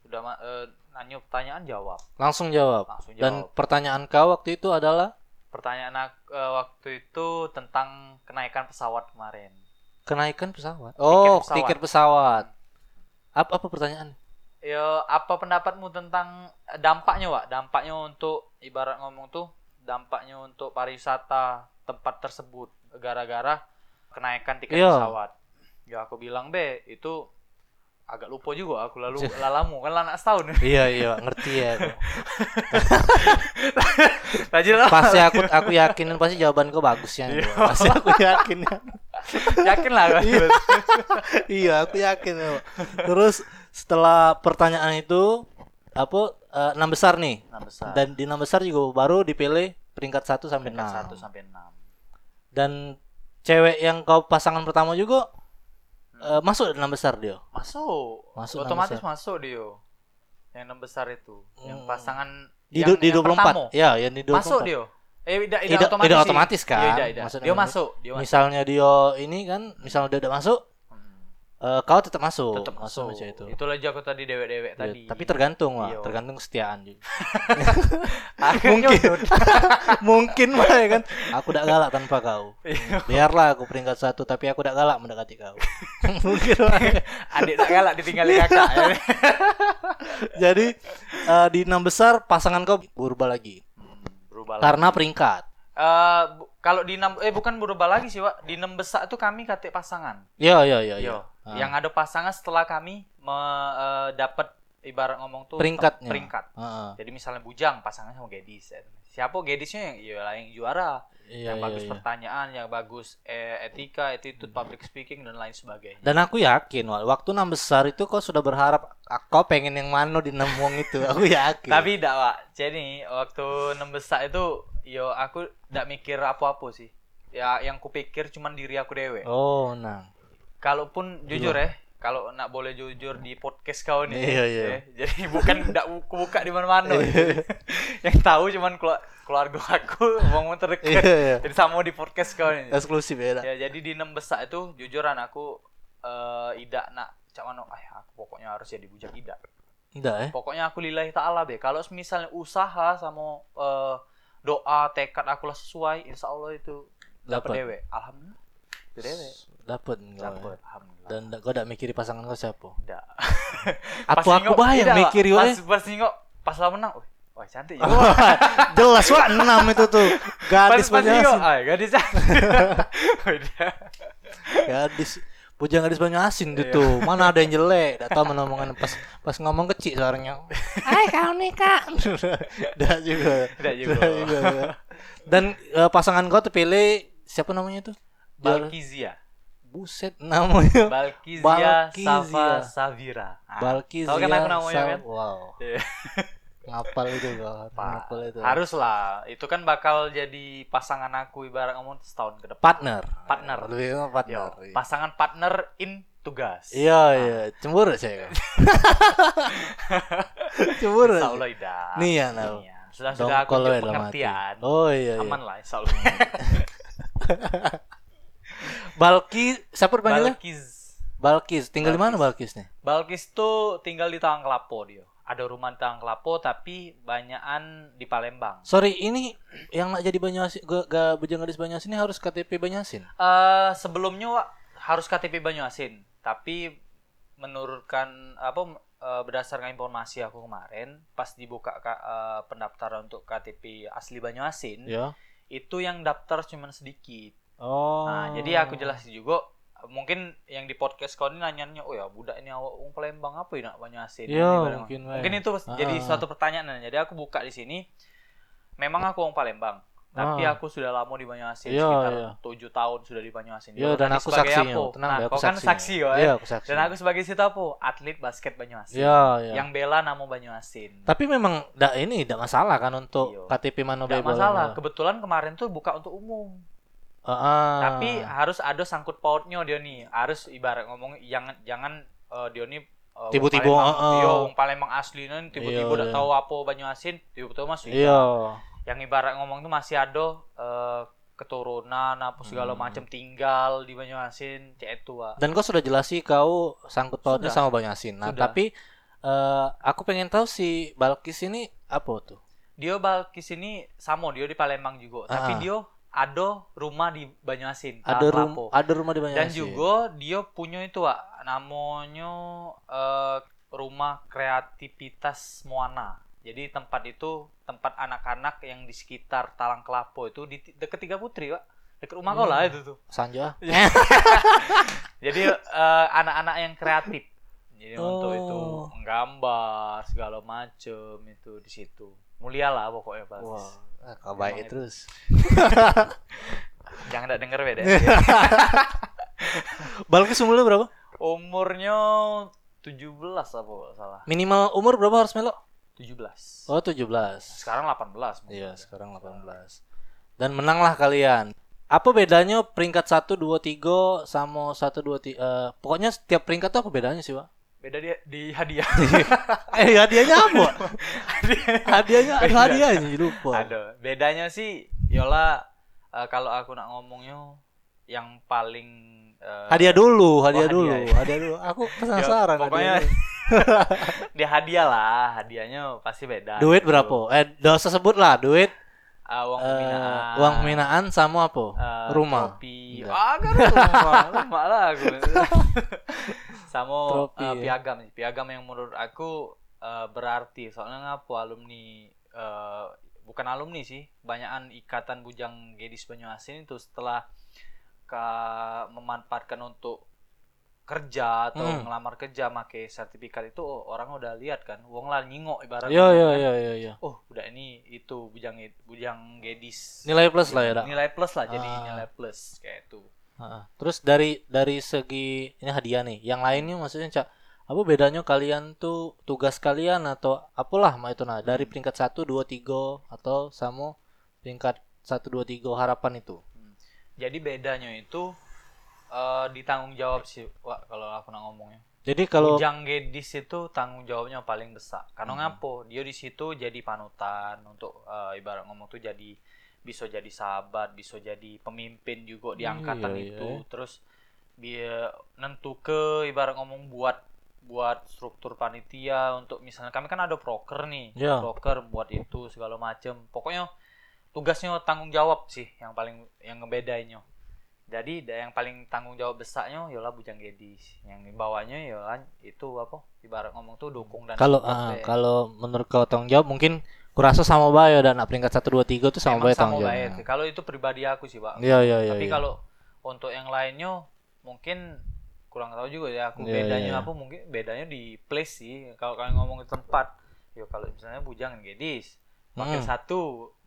sudah ma- eh, nanya pertanyaan jawab Langsung jawab. langsung jawab Dan pertanyaan kau waktu itu adalah pertanyaan aku, eh, waktu itu tentang kenaikan pesawat kemarin kenaikan pesawat. Oh, pesawat. tiket pesawat. Apa apa pertanyaan? ya apa pendapatmu tentang dampaknya Wak dampaknya untuk ibarat ngomong tuh dampaknya untuk pariwisata tempat tersebut gara-gara kenaikan tiket Iya. pesawat ya aku bilang be itu agak lupa juga aku lalu lalamu kan lah anak setahun iya iya, ngerti ya. aku. Rajin lah pasti aku aku yakin pasti jawaban kau bagus ya. Iya. Pasti aku yakin. yakin lah kan iya, aku yakin. ya. Terus setelah pertanyaan itu apa eh, enam besar nih. enam besar Dan di enam besar juga baru dipilih peringkat 1 sampai 6. satu sampai enam Dan cewek yang kau pasangan pertama juga eh, masuk enam besar dia. masuk Masuk otomatis besar. masuk dia yang enam besar itu yang Hmm. pasangan Di, yang, du- di yang 24. pertama. Ya, yang di 24. masuk dia eh tidak Tidak- otomatis tidak otomatis kan? Iya, tidak, tidak. Maksudnya dia masuk dia masuk Misalnya dia ini kan, misalnya dia udah masuk, Eh, kau tetap masuk. tetap masuk cewek itu. itulah aja aku tadi dewek-dewek Ya, tadi Tapi tergantung lah, Iya. tergantung kesetiaan juga. Akhirnya mungkin mungkin mah ya kan aku tidak galak tanpa kau Iya. biarlah aku peringkat satu tapi aku tidak galak mendekati kau mungkin lah adik tak galak ditinggalin kakak ya. jadi eh, di enam besar pasangan kau berubah lagi berubah lagi. karena peringkat Eh, bu- kalau di enam eh bukan berubah lagi sih pak di enam besar tuh kami kate pasangan ya ya ya, ya. Yo, Ah. yang ada pasangan setelah kami me- eh, dapat ibarat ngomong tuh Peringkatnya. peringkat Heeh. jadi misalnya bujang pasangan sama gadis ya. siapa gadisnya yang iyalah yang juara Iya, yang iya, bagus iya. pertanyaan yang bagus eh, etika attitude public speaking dan lain sebagainya dan aku yakin Wal, waktu enam besar itu kau sudah berharap ah, kau pengen yang mana di enam wong itu aku yakin tapi tidak pak jadi waktu enam besar itu yo aku tidak mikir apa-apa sih. Ya yang kupikir cuman diri aku dewe oh nah. Kalaupun jujur ya kalau nak boleh jujur di podcast kau nih Iya, iya. ya, jadi bukan tidak buka di mana-mana. Yang tahu cuman kelu- keluarga aku ngomong terdekat. Iya, iya. jadi sama di podcast kau nih eksklusif ya ya jadi di enam besar itu jujuran aku eh idak nak cak mano ah aku pokoknya harus jadi bujang idak. Enggak eh? Pokoknya aku lillahi ta'ala be. Kalau misalnya usaha sama eh, doa tekad aku lah sesuai insya Allah itu dapat. dewe alhamdulillah. Dewe dapat dapat alhamdulillah. Dan kau tidak mikiri pasangan kau siapa? Tidak. Aku aku bayang mikir yo pas, pas nengok pas lah menang. Wah cantik ya. Jelas wah enam itu tuh. Gadis Banyu ah gadis. Gadis Bujang gadis Banyu Asin Iya. itu. Mana ada yang jelek? Tidak tahu mana omongan pas pas ngomong kecil suaranya. Hai kau nih kak. Dah juga. Tidak juga. Dah juga. Dan eh, pasangan kau terpilih siapa namanya itu? Balkizia. buset namanya Balkizia Balkizia. Safa Savira. Ah, Balkizia Tahu kan aku namanya Sa- kan? wow Iya. ngapal itu Pak, ngapal itu Harus lah. Itu kan bakal jadi pasangan aku ibarat ngomong setahun ke depan. partner Partner. lebih ke Yo, partner iya. pasangan partner in tugas. iya iya cemburu saya kan cemburu Insya saya. Allah tidak. Nih ya, Nau. Sudah sudah aku pengertian. oh iya, iya. Aman lah insya Allah. Balki siapa panggilnya Balkiz. Balkis tinggal di mana Balkis. Balkis nih Balkis tuh tinggal di Tawang Kelapo dia. Ada rumah di Tawang Kelapo tapi banyakan di Palembang. sorry ini yang nak jadi Banyuasin gak, gak bujang gadis Banyuasin ini harus KTP Banyuasin Eh sebelumnya Wak, harus KTP Banyuasin, tapi menurutkan apa eh, berdasarkan informasi aku kemarin pas dibuka ka- eh, pendaftaran untuk KTP asli Banyuasin, ya itu yang daftar cuma sedikit. oh Nah, jadi aku jelasin juga mungkin yang di podcast kau ini nanyanya, oh ya budak ini awak wong Palembang apa ya nak Banyuasin? Iya, Nanti bareng- mungkin, mungkin itu jadi Ah. suatu pertanyaan. Jadi aku buka di sini. Memang aku wong Palembang, tapi Ah. aku sudah lama di Banyuasin Iya, sekitar tujuh tahun sudah di Banyuasin. Yo, dan aku apa? Tenang nah, aku kau kan saksi yo. Iya, eh. aku saksi. Dan aku sebagai situ apa? Atlet basket Banyuasin. Iya, iya. Yang bela nama Banyuasin. Tapi memang ndak ini ndak masalah kan untuk Iya. KTP mana Tidak masalah. Kebetulan kemarin tuh buka untuk umum. Heeh. Tapi harus ada sangkut pautnya dia nih. Harus ibarat ngomong jangan jangan eh, dia nih eh, Tiba-tiba, Palembang, heeh. iya, wong Palembang asli nih tiba-tiba Iya, udah iya. tahu apa Banyuasin, tiba-tiba masuk. iya. Yang ibarat ngomong tuh masih ada eh, keturunan apa segala Hmm. macam tinggal di Banyuasin, cek itu Wak. Dan kau sudah jelas sih kau sangkut pautnya sama Banyuasin. Nah, Sudah. tapi eh, aku pengen tahu si Balkis ini apa tuh? Dia Balkis ini sama dia di Palembang juga, tapi Ah. dia ada rumah di Banyuasin. Ada Talang rum Lapo. ada rumah di Banyuasin. Dan juga dia punya itu Wak, namanya eh, rumah kreativitas Moana. Jadi tempat itu tempat anak-anak yang di sekitar Talang Kelapo itu di dekat Tiga Putri, Pak. Dekat rumah kau Hmm. lah itu tuh. Sanja. Jadi eh, anak-anak yang kreatif. Jadi untuk itu Oh. menggambar segala macem itu di situ. Mulia lah pokoknya Pak. Wah, ah, kau baik Emang itu. terus. Jangan tak denger beda. Balkis umurnya berapa? Umurnya 17 apa salah. Minimal umur berapa harus melo? 17. Oh, 17. Sekarang 18. mungkin. Iya, sekarang 18. Dan menanglah kalian. Apa bedanya peringkat 1 2 3 sama 1 2 3 eh, pokoknya setiap peringkat tuh apa bedanya sih, Pak? Beda dia di hadiah. eh, hadiahnya apa? hadiahnya ada Beda. hadiahnya lupa. Ada. Bedanya sih Yola eh, kalau aku nak ngomongnya yang paling eh, Hadiah dulu, hadiah Oh, dulu, hadiah, ya. hadiah dulu. Aku penasaran Ya, pokoknya hadiahnya. dia hadiah lah, hadiahnya pasti beda. Duit gitu. berapa? Eh, dosa sebut lah, duit Ah, uang pembinaan. uang pembinaan sama apa? eh, rumah. Enggak. Ah, kan rumah, rumah lah aku. Sama eh, ya. piagam, piagam yang menurut aku eh, berarti. Soalnya ngapu alumni eh, bukan alumni sih, banyakan ikatan bujang Gedis Banyuasin itu setelah ke memanfaatkan untuk kerja atau Hmm. ngelamar kerja make sertifikat itu oh, orang udah lihat kan wong lah nyingok ibaratnya Iya, iya, kan. iya, iya, iya. oh udah ini itu bujang bujang gedis Nilai plus lah ya, Dak. nilai plus lah jadi Ah. nilai plus kayak itu Terus dari dari segi ini hadiah nih, yang lainnya maksudnya cak apa bedanya kalian tuh tugas kalian atau apalah mah itu nah dari peringkat 1 2 3 atau sama peringkat 1 2 3 harapan itu. jadi bedanya itu eh ditanggung jawab sih Wak, kalau aku nak ngomongnya. Jadi kalau bujang gedis itu tanggung jawabnya paling besar. Karena Hmm. ngapo? Dia di situ jadi panutan untuk eh, ibarat ngomong tuh jadi bisa jadi sahabat bisa jadi pemimpin juga di Iya, angkatan iya. itu terus dia nentu ke ibarat ngomong buat buat struktur panitia untuk misalnya kami kan ada proker nih Iya. proker buat itu segala macem pokoknya tugasnya tanggung jawab sih yang paling yang ngebedainnya jadi yang paling tanggung jawab besarnya yalah bujang gedis yang bawahnya ya itu apa ibarat ngomong tuh dukung dan kalau deh. kalau menurut kau tanggung jawab mungkin kurasa sama bae dan peringkat 1 2 3 tuh sama Emang tanggung baik jawabnya. sih. kalau itu pribadi aku sih pak Iya, iya, iya. tapi iya. kalau untuk yang lainnya mungkin kurang tahu juga ya aku Iya, bedanya iya. apa mungkin bedanya di place sih kalau kalian ngomong tempat ya kalau misalnya bujang gedis wakil Hmm. satu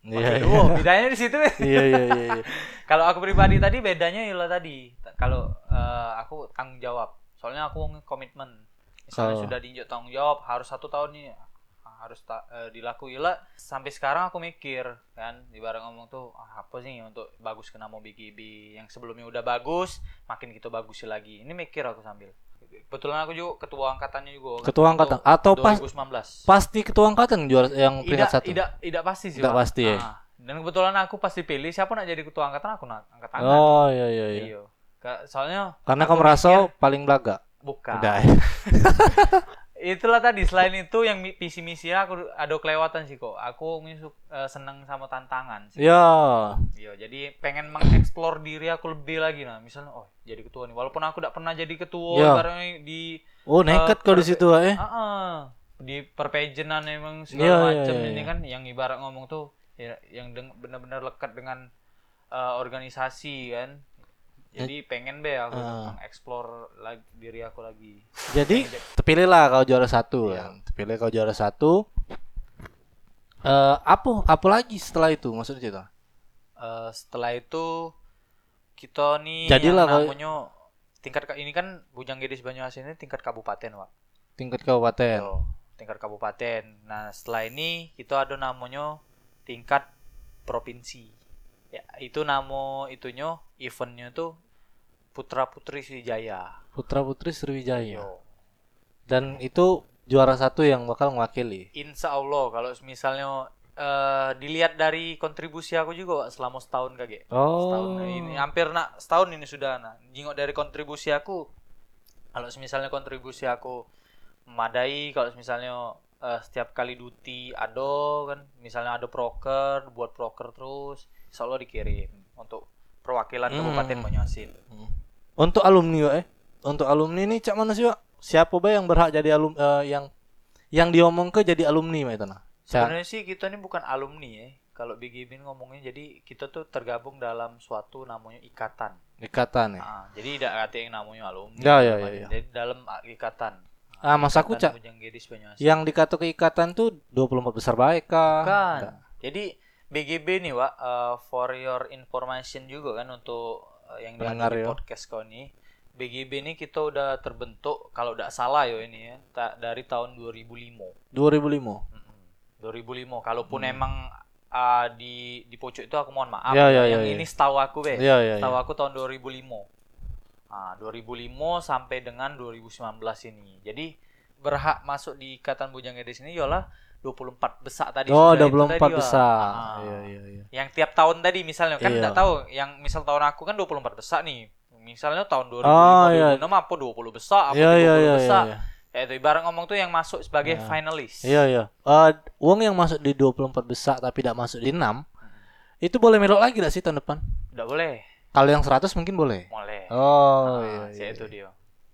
Iya, wakil iya. dua bedanya di situ Iya, iya, iya, iya. kalau aku pribadi tadi bedanya ya tadi kalau eh, aku tanggung jawab soalnya aku komitmen misalnya Oh. sudah diinjak tanggung jawab harus satu tahun nih harus ta- eh, dilakui lah sampai sekarang aku mikir kan ibarat ngomong tuh ah, apa sih untuk bagus ke nama BGB yang sebelumnya udah bagus makin kita bagusin lagi ini mikir aku sambil kebetulan aku juga ketua angkatannya juga Ketua angkatan. Atau pas- 2019 Pasti ketua angkatan juara yang peringkat satu. tidak tidak pasti sih Tidak pasti, ya? Ah, dan kebetulan aku pasti pilih siapa nak jadi ketua angkatan aku nak angkat tangan Oh iya iya iya. Iya. Soalnya Karena kamu merasa paling belaga. bukan. Udah. Itulah tadi selain itu yang visi misi aku ada kelewatan sih kok. Aku misuk eh, seneng sama tantangan sih. Ya. Iya, jadi pengen mengeksplor diri aku lebih lagi nah. Misalnya oh, jadi ketua nih. Walaupun aku tidak pernah jadi ketua Iya. ibaratnya di Oh nekat Eh, kau di situ eh. Ah, ah. di perpejenan emang Iya, segala iya, macam iya, ini iya. kan yang ibarat ngomong tuh ya, yang benar-benar lekat dengan eh, organisasi kan. Jadi pengen be aku Ah. mengeksplor lagi diri aku lagi. Jadi terpilih lah kau juara satu Iya. kan. Terpilih kau juara satu. Eh apa apa lagi setelah itu maksudnya itu? Eh, setelah itu kita nih Jadilah yang namanya tingkat ka- ini kan Bujang Gedis Banyuasin ini tingkat kabupaten, Pak. Tingkat kabupaten. Yo, tingkat kabupaten. Nah, setelah ini kita ada namanya tingkat provinsi. Ya, itu nama itunya eventnya tuh Putra Putri Sriwijaya. Putra Putri Sriwijaya. Yo. Dan itu juara satu yang bakal mewakili. Insya Allah kalau misalnya eh, dilihat dari kontribusi aku juga Pak, selama setahun kage. Setahun Oh. ini hampir nak setahun ini sudah nah. Jingok dari kontribusi aku. Kalau misalnya kontribusi aku memadai, kalau misalnya eh, setiap kali duty ada kan, misalnya ada proker, buat proker terus, Allah dikirim untuk perwakilan Hmm. Kabupaten Banyuasin. Untuk alumni eh. Untuk alumni ini cak mana sih Wak? Siapa bah yang berhak jadi alum eh, yang yang diomong ke jadi alumni Mak itu nah? Sebenarnya sih kita ini bukan alumni ya. Kalau BGB ini ngomongnya jadi kita tuh tergabung dalam suatu namanya ikatan. Ikatan ya. Ah, jadi tidak ada yang namanya alumni. Ya, ya, ya, ya. Jadi dalam ah, ikatan. Ah, mas aku cak yang dikata ke ikatan tuh 24 besar baik kah? Enggak. Jadi BGB nih, Wak, uh, for your information juga kan untuk uh, yang dengar di ya. podcast kau nih. BGB ini kita udah terbentuk kalau tidak salah yo ini ya, ta- dari tahun 2005. 2005. Mm-mm. 2005. Kalaupun emang uh, di di pojok itu aku mohon maaf. Hmm. Ya, ya, yang ya, ya. ini setahu aku be. Iya, iya, Setahu iya. aku tahun 2005. Ah, 2005 sampai dengan 2019 ini. Jadi berhak masuk di Ikatan Bujang Gedis ini ialah 24 besar tadi Oh, sudah itu 24 tadi, besar. Ah. Iya, iya, iya. Yang tiap tahun tadi misalnya kan Iya. enggak tahu yang misal tahun aku kan 24 besar nih. Misalnya tahun 2005 Oh, iya. 2006 apa 20 besar apa Iya, 30 iya, iya, besar. iya. Ya itu ibarat ngomong tuh yang masuk sebagai finalis. Iya, iya. Eh, uang yang masuk di 24 besar tapi tidak masuk di 6 itu boleh melok lagi gak sih tahun depan? Enggak boleh. Kalau yang 100 mungkin boleh. Boleh. Oh, Ah, iya, iya. itu dia.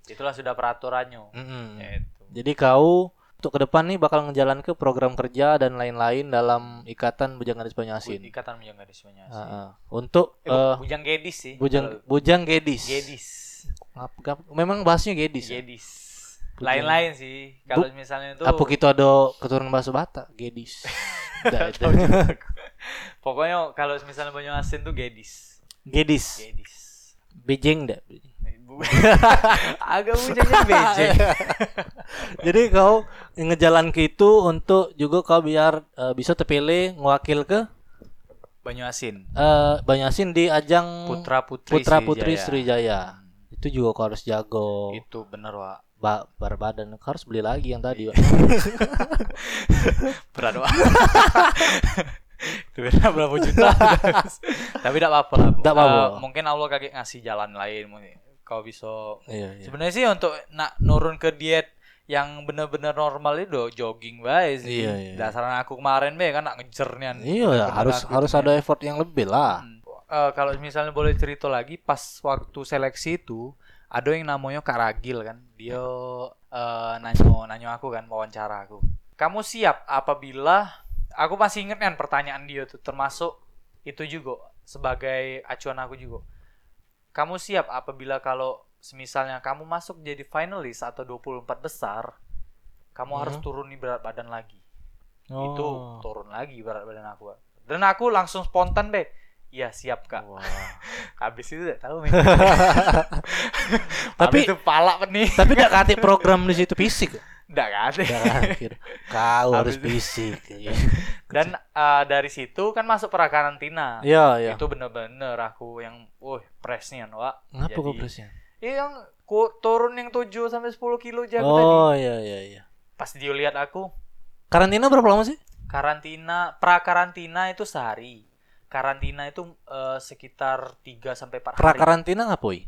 Itulah sudah peraturannya. Ya, itu. Jadi kau untuk ke depan nih bakal ngejalan ke program kerja dan lain-lain dalam ikatan Bujang Gadis Banyuasin. Ikatan Bujang Gadis Banyuasin. Ah, ah. Untuk Eh, eh, Bujang Gedis sih. Bujang Bujang. Ngap- ngap- memang bahasnya Gedis. ya? Gedis. Bujang- Lain-lain sih. Kalau misalnya itu Apa kita ada keturunan bahasa Batak? Itu. pokoknya kalau misalnya Banyuasin tuh Gedis. Gedis. Gedis. Bejeng dah. Agak bujangnya bejeng. Jadi kau ngejalan ke itu untuk juga kau biar eh, bisa terpilih ngewakil ke Banyuasin. eh Banyasin di ajang Putra Putri Putra Putri Sriwijaya. Sriwijaya. Itu juga kau harus jago. Itu bener, Wak. Ba berbadan kau harus beli lagi yang tadi. Wak. Berat, Wak. Itu beda berapa juta. Tapi tidak apa-apa. Nggak apa-apa. Eh, mungkin Allah kaget ngasih jalan lain. mungkin Kau bisa Iya, iya. Sebenarnya sih untuk nak nurun ke diet yang bener-bener normal itu jogging bae sih. Iya, iya. Dasaran aku kemarin be kan nak ngejer nian. Iya, Bener-bener harus aku harus itu ada effort yang lebih lah. Hmm. Eh, kalau misalnya boleh cerita lagi pas waktu seleksi itu ada yang namanya Kak Ragil kan. Dia eh, nanyo nanyo aku kan wawancara aku. Kamu siap apabila aku masih inget kan pertanyaan dia tuh termasuk itu juga sebagai acuan aku juga. Kamu siap apabila kalau semisalnya kamu masuk jadi finalis atau 24 besar, kamu harus turuni berat badan lagi. Itu Oh. turun lagi berat badan aku. Dan aku langsung spontan deh. Iya siap kak. Wah. habis itu tahu men Tapi- itu pala nih. Tapi tidak kate program di situ fisik. Nggak kan kate. Kau harus fisik. dan eh, dari situ kan masuk pra karantina Iya, iya. itu bener-bener aku yang wah presnya wak Ngapa kok presnya? Iya yang ku turun yang 7 sampai 10 kilo jago Oh, tadi. iya iya iya. Pas dia lihat aku Karantina berapa lama sih? karantina pra karantina itu sehari. Karantina itu eh, sekitar 3 sampai 4 Pra hari. karantina ngapoi?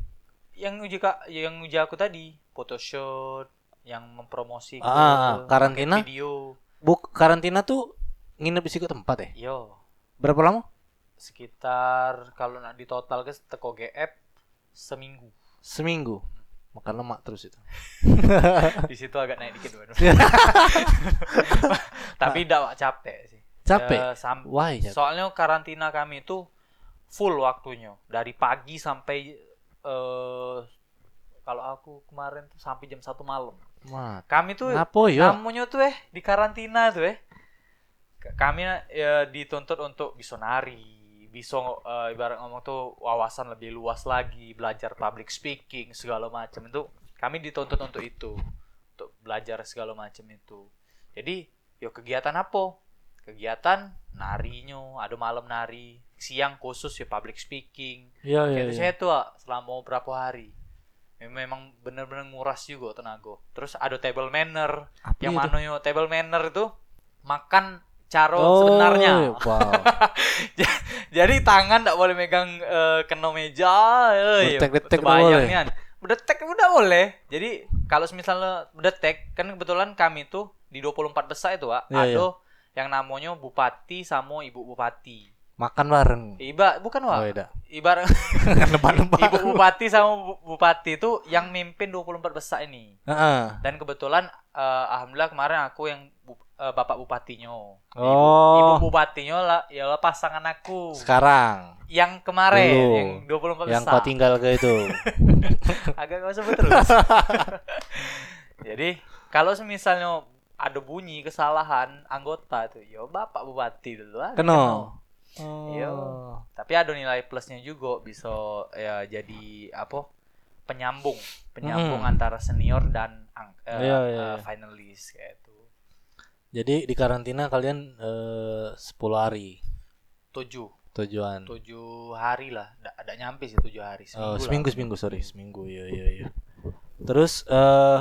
Yang uji Kak, yang uji aku tadi, photoshoot, yang mempromosi Ah, karantina? video. Buk karantina tuh nginep di situ tempat ya? Yo, Berapa lama? sekitar kalau nak di total ke teko GF seminggu. Seminggu. Makan lemak terus itu. di situ agak naik dikit. Tapi tidak capek sih. Capek? Sam- Why? capek? soalnya karantina kami itu full waktunya dari pagi sampai eh kalau aku kemarin tuh sampai jam satu malam. Mat. Kami tuh Ngapo ya? tamunya tuh eh di karantina tuh eh. Kami ya, dituntut untuk bisa nari, bisa eh, ibarat ngomong tuh wawasan lebih luas lagi, belajar public speaking segala macam itu. Kami dituntut untuk itu, untuk belajar segala macam itu. Jadi, yo kegiatan apa? Kegiatan narinya, ada malam nari, siang khusus ya public speaking. Iya iya. Kayak iya. saya tuh ah, selama berapa hari. Memang bener-bener nguras juga tenaga. Terus ada table manner, Apa yang mana yo table manner itu makan cara Oh, sebenarnya. Wow. Jadi tangan tidak boleh megang eh, kena meja. Eh, Berdetek-detek nggak kebayang boleh. Berdetek udah boleh. Jadi kalau misalnya berdetek kan kebetulan kami tuh di 24 besar itu, Pak. Iya, ada yang namanya bupati sama ibu bupati. Makan bareng. Iba bukan, Wak. Oh, iya. Nebak-nebak. ibu bupati sama bu- bupati itu yang mimpin 24 besar ini. Heeh. Dan kebetulan eh, alhamdulillah kemarin aku yang bu- eh, bapak bupatinya. Ibu, Oh. ibu bupatinya lah ya pasangan aku. Sekarang Yang kemarin Dulu. yang 24 yang besar. kau tinggal ke itu. Agak nggak sebut terus. Jadi kalau misalnya ada bunyi kesalahan anggota tuh, ya bapak bupati dulu lah. Keno. Iya. Oh. Tapi ada nilai plusnya juga bisa ya jadi apa? Penyambung, penyambung Hmm. antara senior dan ang- eh, Iya, iya, eh, iya. finalis kayak itu. Jadi di karantina kalian eh, 10 hari Tujuh, tujuan. tujuh hari lah. Ada nyampe sih tujuh hari. Oh, lah. seminggu seminggu sorry, seminggu. Iya iya iya. Terus eh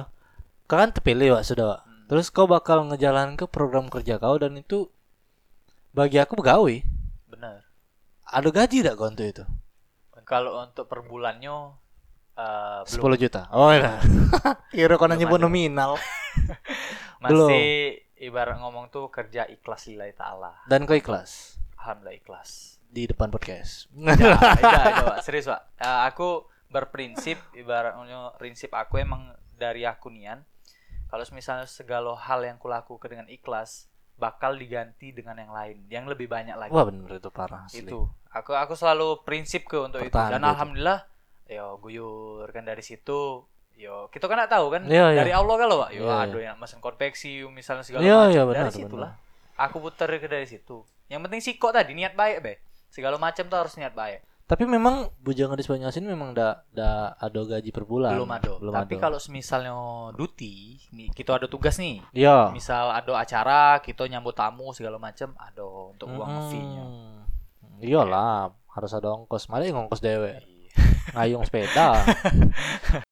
kau kan terpilih Wak, sudah, Wak. Hmm. Terus kau bakal ngejalan ke program kerja kau dan itu bagi aku pegawai. Ada gaji tidak kau untuk itu? Kalau untuk per bulannya eh, belum 10 juta. Oh iya. Kira kau nyebut nominal. masih ibarat ngomong tuh kerja ikhlas lillahi taala. Dan kau ikhlas Alhamdulillah ikhlas. di depan podcast. Ya, tidak, Pak. serius pak. Eh, aku berprinsip ibaratnya prinsip aku emang dari aku nian. Kalau misalnya segala hal yang kulakukan dengan ikhlas bakal diganti dengan yang lain, yang lebih banyak lagi. Wah bener itu parah. asli. itu. Aku aku selalu prinsip ke untuk itu. Pertahan Dan itu. alhamdulillah, yo guyur kan dari situ. Yo kita kan nggak tahu kan Iya, iya. dari Allah kalau pak. Yo Iya, iya. ada yang mesin konveksi misalnya segala Iya, macam. dari benar, situ benar. lah. Aku putar ke dari situ. Yang penting sih kok tadi niat baik be. Segala macam tuh harus niat baik. Tapi memang bujang di Banyasin memang da da ada gaji per bulan. belum ada. Belum Tapi kalau misalnya duty, nih, kita ada tugas nih. Iya. Misal ada acara, kita nyambut tamu segala macam, ada untuk uang Mm-mm. fee-nya. Iyalah, harus ada ongkos. Malah yang ongkos dewe. Iya. Ngayung sepeda.